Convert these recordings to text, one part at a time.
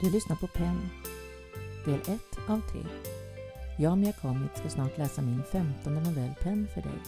Du lyssnar på Pen, del 1 av 3. Jag, Mia Kamit, ska snart läsa min femtonde novell Pen för dig.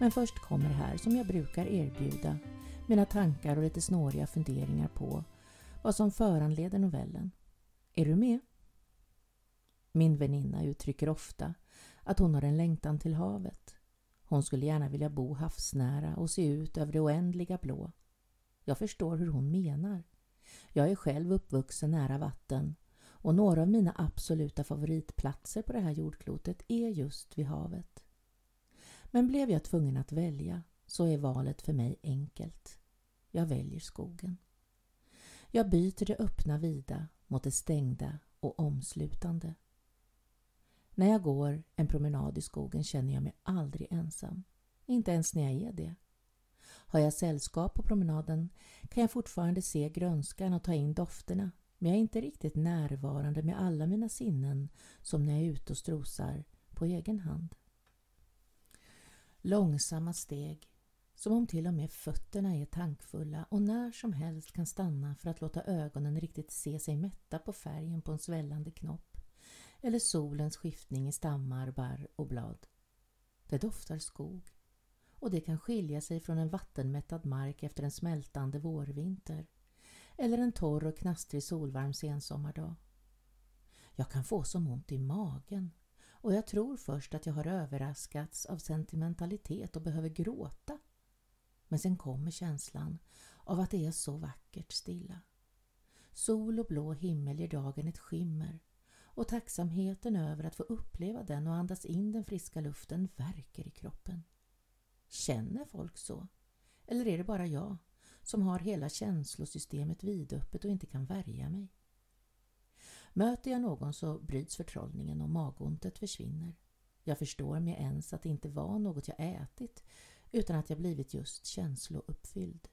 Men först kommer här, som jag brukar erbjuda, mina tankar och lite snåriga funderingar på vad som föranleder novellen. Är du med? Min väninna uttrycker ofta att hon har en längtan till havet. Hon skulle gärna vilja bo havsnära och se ut över det oändliga blå. Jag förstår hur hon menar. Jag är själv uppvuxen nära vatten och några av mina absoluta favoritplatser på det här jordklotet är just vid havet. Men blev jag tvungen att välja så är valet för mig enkelt. Jag väljer skogen. Jag byter det öppna vida mot det stängda och omslutande. När jag går en promenad i skogen känner jag mig aldrig ensam. Inte ens när jag är det. Har jag sällskap på promenaden kan jag fortfarande se grönskan och ta in dofterna men jag är inte riktigt närvarande med alla mina sinnen som när jag är ute och strosar på egen hand. Långsamma steg, som om till och med fötterna är tankfulla och när som helst kan stanna för att låta ögonen riktigt se sig mätta på färgen på en svällande knopp eller solens skiftning i stammar, barr och blad. Det doftar skog och det kan skilja sig från en vattenmättad mark efter en smältande vårvinter eller en torr och knastrig solvarm sensommardag. Jag kan få som ont i magen och jag tror först att jag har överraskats av sentimentalitet och behöver gråta. Men sen kommer känslan av att det är så vackert stilla. Sol och blå himmel ger dagen ett skimmer och tacksamheten över att få uppleva den och andas in den friska luften verkar i kroppen. Känner folk så? Eller är det bara jag som har hela känslosystemet vidöppet och inte kan värja mig? Möter jag någon så bryts förtrollningen och magontet försvinner. Jag förstår mig ens att det inte var något jag ätit utan att jag blivit just känslouppfylld.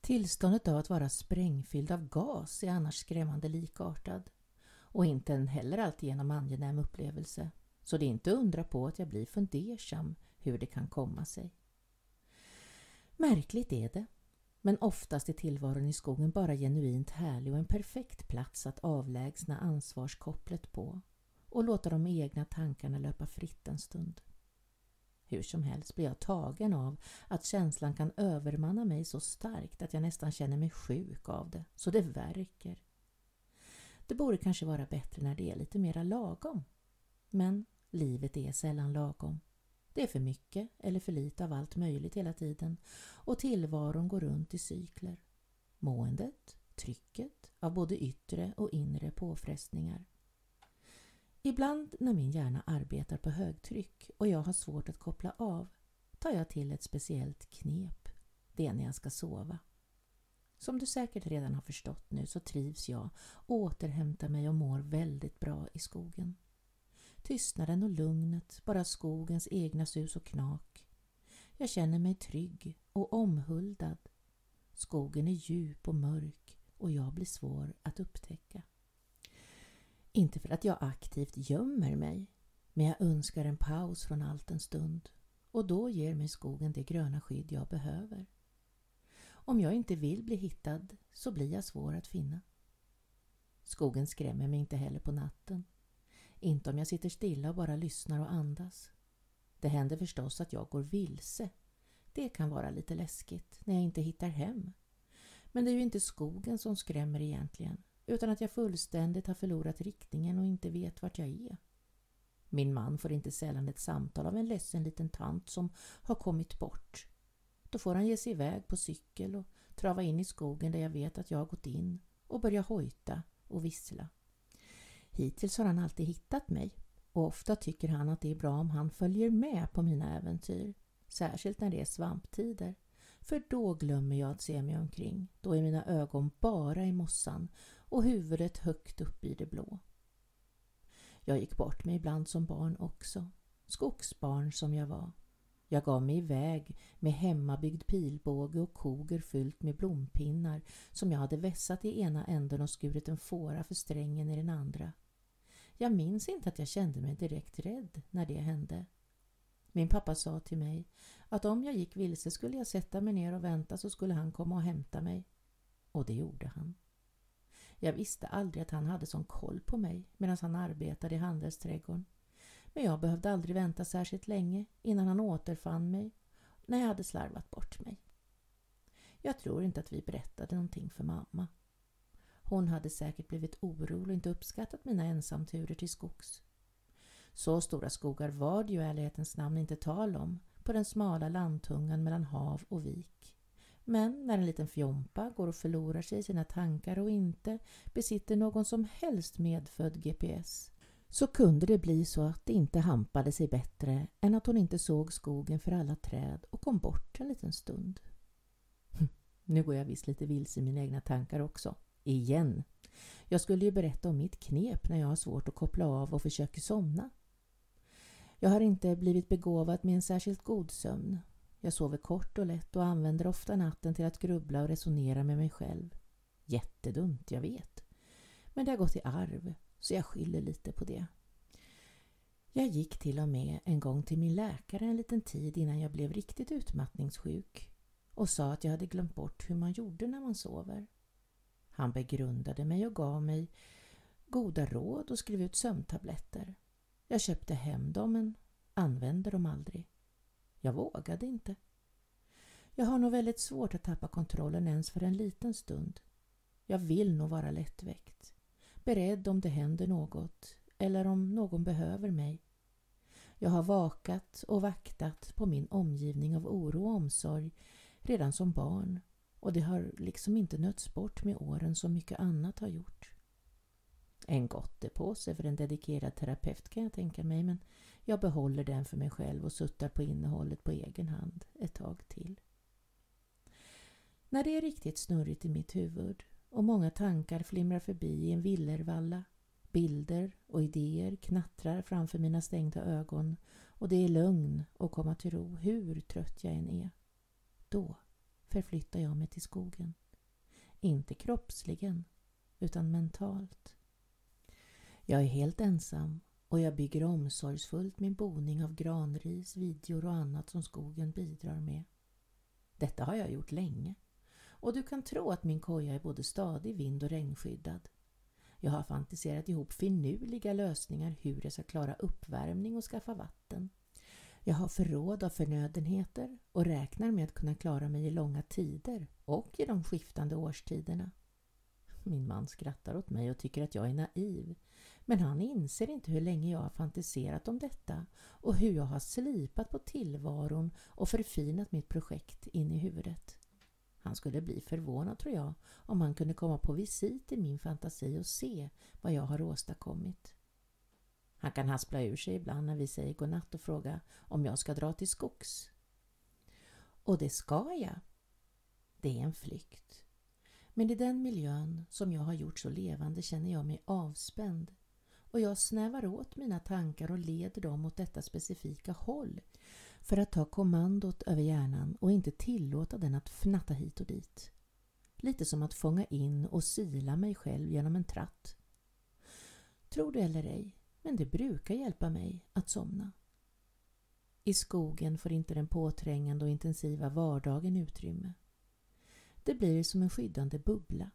Tillståndet av att vara sprängfylld av gas är annars skrämmande likartad och inte en heller alltigenom angenäm upplevelse. Så det är inte undra på att jag blir fundersam hur det kan komma sig. Märkligt är det, men oftast är tillvaron i skogen bara genuint härlig och en perfekt plats att avlägsna ansvarskopplet på och låta de egna tankarna löpa fritt en stund. Hur som helst blir jag tagen av att känslan kan övermanna mig så starkt att jag nästan känner mig sjuk av det, så det verkar. Det borde kanske vara bättre när det är lite mera lagom. Men livet är sällan lagom. Det är för mycket eller för lite av allt möjligt hela tiden och tillvaron går runt i cykler. Måendet, trycket av både yttre och inre påfrestningar. Ibland när min hjärna arbetar på högtryck och jag har svårt att koppla av tar jag till ett speciellt knep. Det är när jag ska sova. Som du säkert redan har förstått nu så trivs jag, återhämtar mig och mår väldigt bra i skogen. Tystnaden och lugnet, bara skogens egna sus och knak. Jag känner mig trygg och omhuldad. Skogen är djup och mörk och jag blir svår att upptäcka. Inte för att jag aktivt gömmer mig, men jag önskar en paus från allt en stund och då ger mig skogen det gröna skydd jag behöver. Om jag inte vill bli hittad så blir jag svår att finna. Skogen skrämmer mig inte heller på natten. Inte om jag sitter stilla och bara lyssnar och andas. Det händer förstås att jag går vilse. Det kan vara lite läskigt när jag inte hittar hem. Men det är ju inte skogen som skrämmer egentligen utan att jag fullständigt har förlorat riktningen och inte vet vart jag är. Min man får inte sällan ett samtal av en ledsen liten tant som har kommit bort. Då får han ge sig iväg på cykel och trava in i skogen där jag vet att jag har gått in och börja hojta och vissla. Hittills har han alltid hittat mig och ofta tycker han att det är bra om han följer med på mina äventyr. Särskilt när det är svamptider. För då glömmer jag att se mig omkring. Då är mina ögon bara i mossan och huvudet högt upp i det blå. Jag gick bort mig ibland som barn också. Skogsbarn som jag var. Jag gav mig iväg med hemmabyggd pilbåge och koger fyllt med blompinnar som jag hade vässat i ena änden och skurit en fåra för strängen i den andra. Jag minns inte att jag kände mig direkt rädd när det hände. Min pappa sa till mig att om jag gick vilse skulle jag sätta mig ner och vänta så skulle han komma och hämta mig. Och det gjorde han. Jag visste aldrig att han hade sån koll på mig medan han arbetade i handelsträdgården. Men jag behövde aldrig vänta särskilt länge innan han återfann mig när jag hade slarvat bort mig. Jag tror inte att vi berättade någonting för mamma. Hon hade säkert blivit orolig och inte uppskattat mina ensamturer till skogs. Så stora skogar var det ju i ärlighetens namn inte tal om på den smala landtungan mellan hav och vik. Men när en liten fjompa går och förlorar sig i sina tankar och inte besitter någon som helst medfödd GPS så kunde det bli så att det inte hampade sig bättre än att hon inte såg skogen för alla träd och kom bort en liten stund. Hm, nu går jag visst lite vilse i mina egna tankar också. Igen. Jag skulle ju berätta om mitt knep när jag har svårt att koppla av och försöker somna. Jag har inte blivit begåvad med en särskilt god sömn. Jag sover kort och lätt och använder ofta natten till att grubbla och resonera med mig själv. Jättedumt, jag vet. Men det har gått i arv, så jag skyller lite på det. Jag gick till och med en gång till min läkare en liten tid innan jag blev riktigt utmattningssjuk och sa att jag hade glömt bort hur man gjorde när man sover. Han begrundade mig och gav mig goda råd och skrev ut sömntabletter. Jag köpte hem dem men använde dem aldrig. Jag vågade inte. Jag har nog väldigt svårt att tappa kontrollen ens för en liten stund. Jag vill nog vara lättväckt. Beredd om det händer något eller om någon behöver mig. Jag har vakat och vaktat på min omgivning av oro och omsorg redan som barn och det har liksom inte nötts bort med åren som mycket annat har gjort. En gottepåse för en dedikerad terapeut kan jag tänka mig men jag behåller den för mig själv och suttar på innehållet på egen hand ett tag till. När det är riktigt snurrigt i mitt huvud och många tankar flimrar förbi i en villervalla, bilder och idéer knattrar framför mina stängda ögon och det är lugn och komma till ro hur trött jag än är. Då förflyttar jag mig till skogen. Inte kroppsligen, utan mentalt. Jag är helt ensam och jag bygger omsorgsfullt min boning av granris, vidjor och annat som skogen bidrar med. Detta har jag gjort länge och du kan tro att min koja är både stadig, vind och regnskyddad. Jag har fantiserat ihop finurliga lösningar hur jag ska klara uppvärmning och skaffa vatten. Jag har förråd av förnödenheter och räknar med att kunna klara mig i långa tider och i de skiftande årstiderna. Min man skrattar åt mig och tycker att jag är naiv. Men han inser inte hur länge jag har fantiserat om detta och hur jag har slipat på tillvaron och förfinat mitt projekt in i huvudet. Han skulle bli förvånad tror jag om han kunde komma på visit i min fantasi och se vad jag har åstadkommit. Han kan haspla ur sig ibland när vi säger godnatt och fråga om jag ska dra till skogs. Och det ska jag. Det är en flykt. Men i den miljön som jag har gjort så levande känner jag mig avspänd och jag snävar åt mina tankar och leder dem åt detta specifika håll för att ta kommandot över hjärnan och inte tillåta den att fnatta hit och dit. Lite som att fånga in och sila mig själv genom en tratt. Tror du eller ej, men det brukar hjälpa mig att somna. I skogen får inte den påträngande och intensiva vardagen utrymme. Det blir som en skyddande bubbla.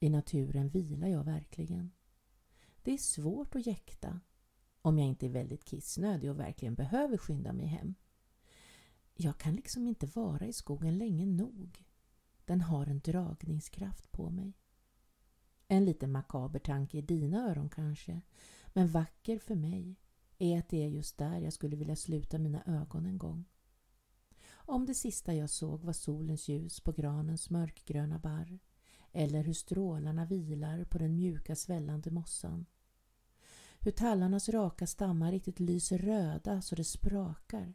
I naturen vilar jag verkligen. Det är svårt att jäkta om jag inte är väldigt kissnödig och verkligen behöver skynda mig hem. Jag kan liksom inte vara i skogen länge nog. Den har en dragningskraft på mig. En liten makaber tanke i dina öron kanske, men vacker för mig är att det är just där jag skulle vilja sluta mina ögon en gång. Om det sista jag såg var solens ljus på granens mörkgröna barr eller hur strålarna vilar på den mjuka svällande mossan. Hur tallarnas raka stammar riktigt lyser röda så det sprakar.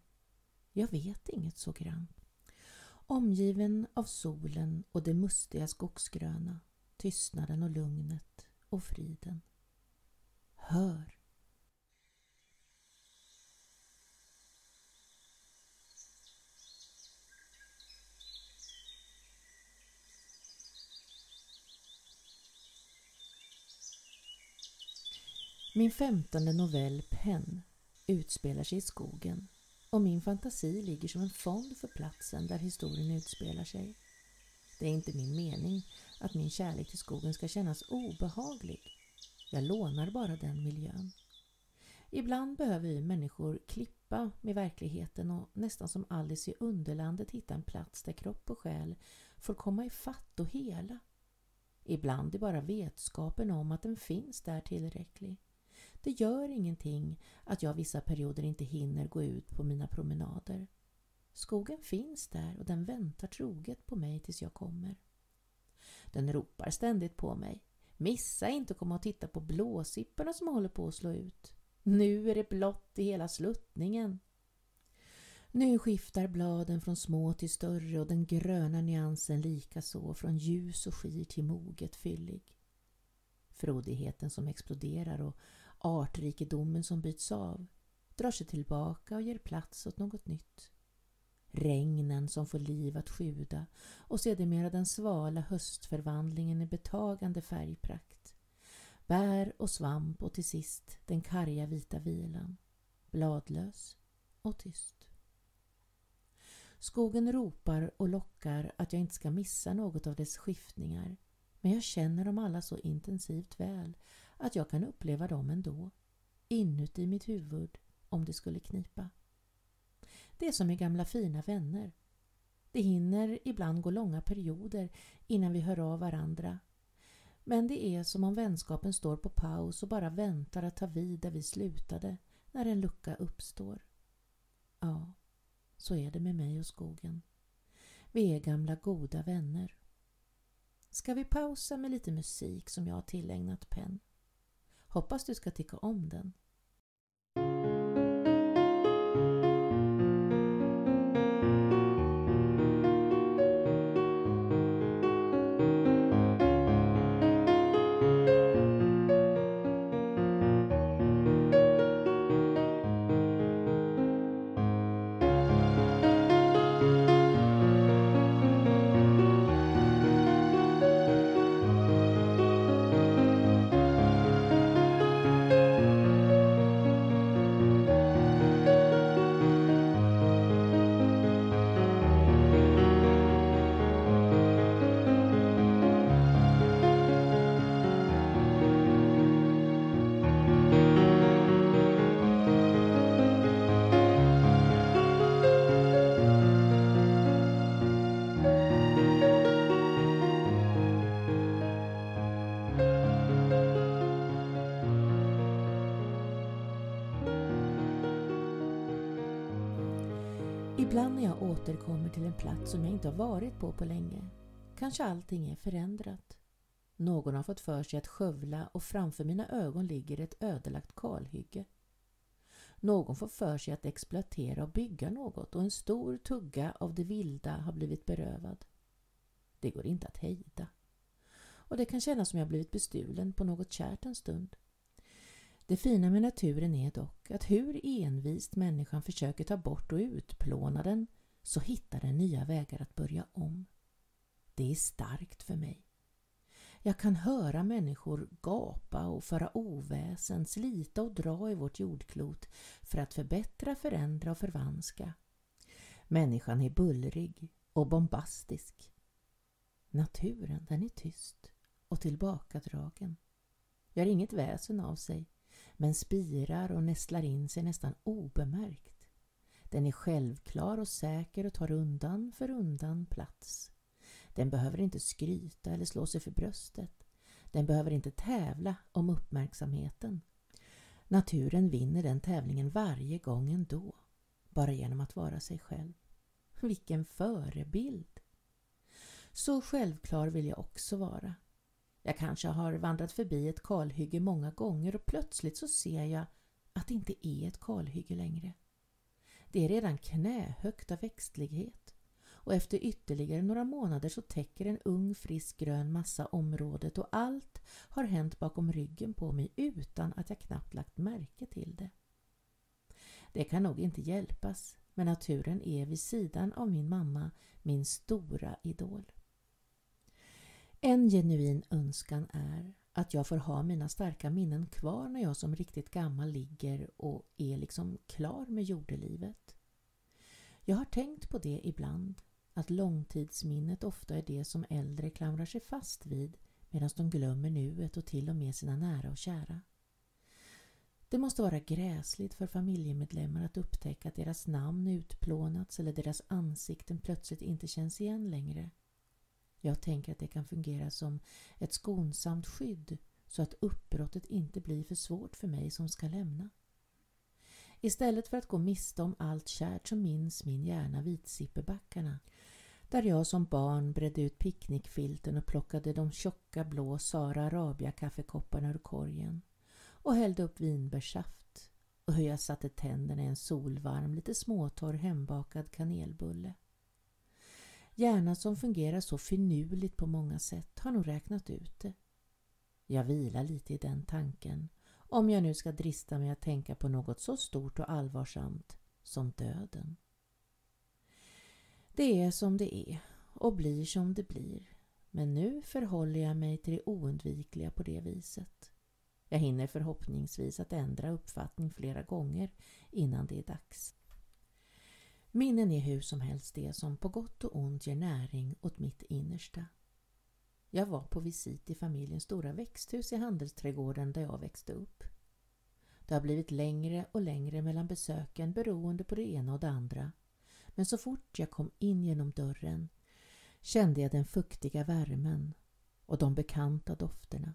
Jag vet inget så grant. Omgiven av solen och det mustiga skogsgröna, tystnaden och lugnet och friden. Hör! Min femtonde novell Penn utspelar sig i skogen och min fantasi ligger som en fond för platsen där historien utspelar sig. Det är inte min mening att min kärlek till skogen ska kännas obehaglig. Jag lånar bara den miljön. Ibland behöver vi människor klippa med verkligheten och nästan som Alice i Underlandet hitta en plats där kropp och själ får komma i fatt och hela. Ibland är bara vetskapen om att den finns där tillräcklig. Det gör ingenting att jag vissa perioder inte hinner gå ut på mina promenader. Skogen finns där och den väntar troget på mig tills jag kommer. Den ropar ständigt på mig. Missa inte att komma och titta på blåsipporna som håller på att slå ut. Nu är det blått i hela sluttningen. Nu skiftar bladen från små till större och den gröna nyansen likaså från ljus och skir till moget fyllig. Frodigheten som exploderar och artrikedomen som byts av drar sig tillbaka och ger plats åt något nytt. Regnen som får liv att sjuda och sedermera den svala höstförvandlingen i betagande färgprakt. Bär och svamp och till sist den karga vita vilan. Bladlös och tyst. Skogen ropar och lockar att jag inte ska missa något av dess skiftningar men jag känner dem alla så intensivt väl att jag kan uppleva dem ändå, inuti mitt huvud om det skulle knipa. Det är som med gamla fina vänner. Det hinner ibland gå långa perioder innan vi hör av varandra. Men det är som om vänskapen står på paus och bara väntar att ta vid där vi slutade när en lucka uppstår. Ja, så är det med mig och skogen. Vi är gamla goda vänner. Ska vi pausa med lite musik som jag har tillägnat Penn? Hoppas du ska tycka om den. Ibland när jag återkommer till en plats som jag inte har varit på på länge kanske allting är förändrat. Någon har fått för sig att skövla och framför mina ögon ligger ett ödelagt kalhygge. Någon får för sig att exploatera och bygga något och en stor tugga av det vilda har blivit berövad. Det går inte att hejda. Och det kan kännas som jag blivit bestulen på något kärt en stund. Det fina med naturen är dock att hur envist människan försöker ta bort och utplåna den så hittar den nya vägar att börja om. Det är starkt för mig. Jag kan höra människor gapa och föra oväsen, slita och dra i vårt jordklot för att förbättra, förändra och förvanska. Människan är bullrig och bombastisk. Naturen, den är tyst och tillbakadragen. Gör inget väsen av sig men spirar och nästlar in sig nästan obemärkt. Den är självklar och säker och tar undan för undan plats. Den behöver inte skryta eller slå sig för bröstet. Den behöver inte tävla om uppmärksamheten. Naturen vinner den tävlingen varje gång ändå, bara genom att vara sig själv. Vilken förebild! Så självklar vill jag också vara. Jag kanske har vandrat förbi ett kalhygge många gånger och plötsligt så ser jag att det inte är ett kalhygge längre. Det är redan knähögt av växtlighet och efter ytterligare några månader så täcker en ung frisk grön massa området och allt har hänt bakom ryggen på mig utan att jag knappt lagt märke till det. Det kan nog inte hjälpas men naturen är vid sidan av min mamma min stora idol. En genuin önskan är att jag får ha mina starka minnen kvar när jag som riktigt gammal ligger och är liksom klar med jordelivet. Jag har tänkt på det ibland, att långtidsminnet ofta är det som äldre klamrar sig fast vid medan de glömmer nuet och till och med sina nära och kära. Det måste vara gräsligt för familjemedlemmar att upptäcka att deras namn utplånats eller deras ansikten plötsligt inte känns igen längre. Jag tänker att det kan fungera som ett skonsamt skydd så att uppbrottet inte blir för svårt för mig som ska lämna. Istället för att gå miste om allt kärt så minns min hjärna Vitsippebackarna där jag som barn bredde ut picknickfilten och plockade de tjocka blå Sara Arabia kaffekopparna ur korgen och hällde upp vinbärssaft och hur jag satte tänderna i en solvarm, lite småtorr hembakad kanelbulle. Hjärnan som fungerar så finurligt på många sätt har nog räknat ut det. Jag vilar lite i den tanken om jag nu ska drista mig att tänka på något så stort och allvarsamt som döden. Det är som det är och blir som det blir men nu förhåller jag mig till det oundvikliga på det viset. Jag hinner förhoppningsvis att ändra uppfattning flera gånger innan det är dags. Minnen är hur som helst det som på gott och ont ger näring åt mitt innersta. Jag var på visit i familjens stora växthus i handelsträdgården där jag växte upp. Det har blivit längre och längre mellan besöken beroende på det ena och det andra. Men så fort jag kom in genom dörren kände jag den fuktiga värmen och de bekanta dofterna.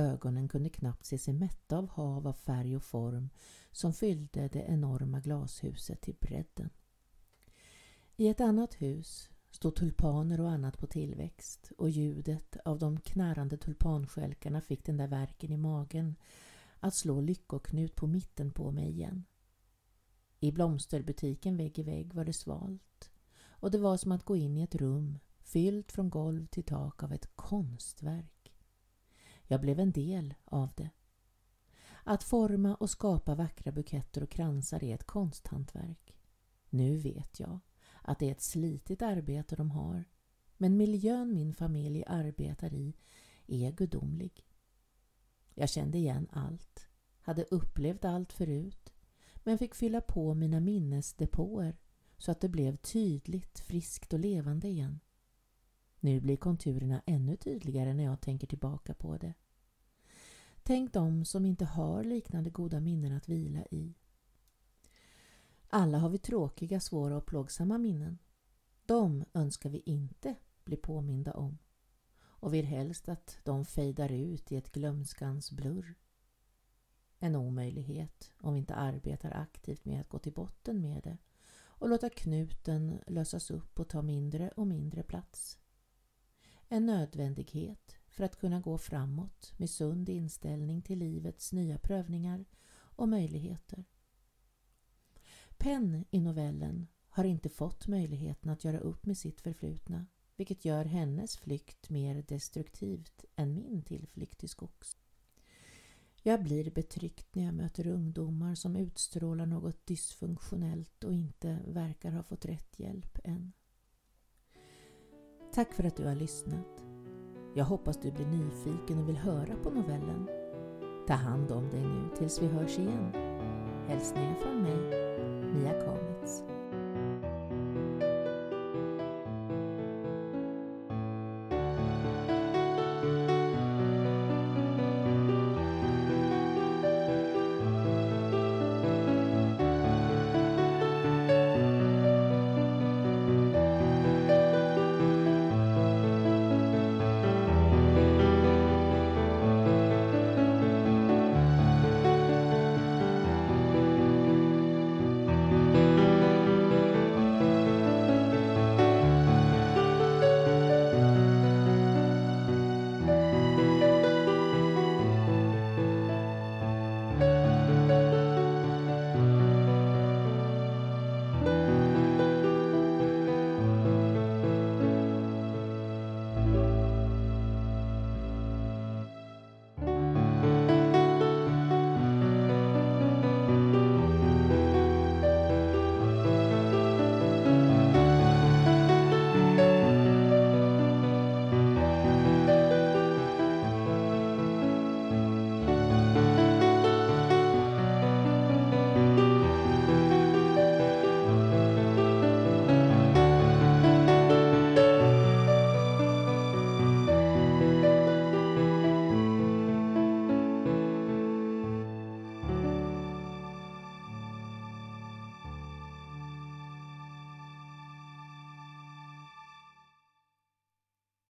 Ögonen kunde knappt se sig mätta av hav av färg och form som fyllde det enorma glashuset till bredden. I ett annat hus stod tulpaner och annat på tillväxt och ljudet av de knarrande tulpanskälkarna fick den där verken i magen att slå lyckoknut på mitten på mig igen. I blomsterbutiken vägg i vägg var det svalt och det var som att gå in i ett rum fyllt från golv till tak av ett konstverk. Jag blev en del av det. Att forma och skapa vackra buketter och kransar är ett konsthantverk. Nu vet jag att det är ett slitigt arbete de har men miljön min familj arbetar i är gudomlig. Jag kände igen allt, hade upplevt allt förut men fick fylla på mina minnesdepåer så att det blev tydligt, friskt och levande igen. Nu blir konturerna ännu tydligare när jag tänker tillbaka på det. Tänk de som inte har liknande goda minnen att vila i. Alla har vi tråkiga, svåra och plågsamma minnen. De önskar vi inte bli påminda om och vill helst att de fejdar ut i ett glömskans blurr. En omöjlighet om vi inte arbetar aktivt med att gå till botten med det och låta knuten lösas upp och ta mindre och mindre plats. En nödvändighet för att kunna gå framåt med sund inställning till livets nya prövningar och möjligheter. Penn i novellen har inte fått möjligheten att göra upp med sitt förflutna vilket gör hennes flykt mer destruktivt än min tillflykt till skogs. Jag blir betryckt när jag möter ungdomar som utstrålar något dysfunktionellt och inte verkar ha fått rätt hjälp än. Tack för att du har lyssnat. Jag hoppas du blir nyfiken och vill höra på novellen. Ta hand om dig nu tills vi hörs igen. Hälsningar från mig, Mia Kamitz.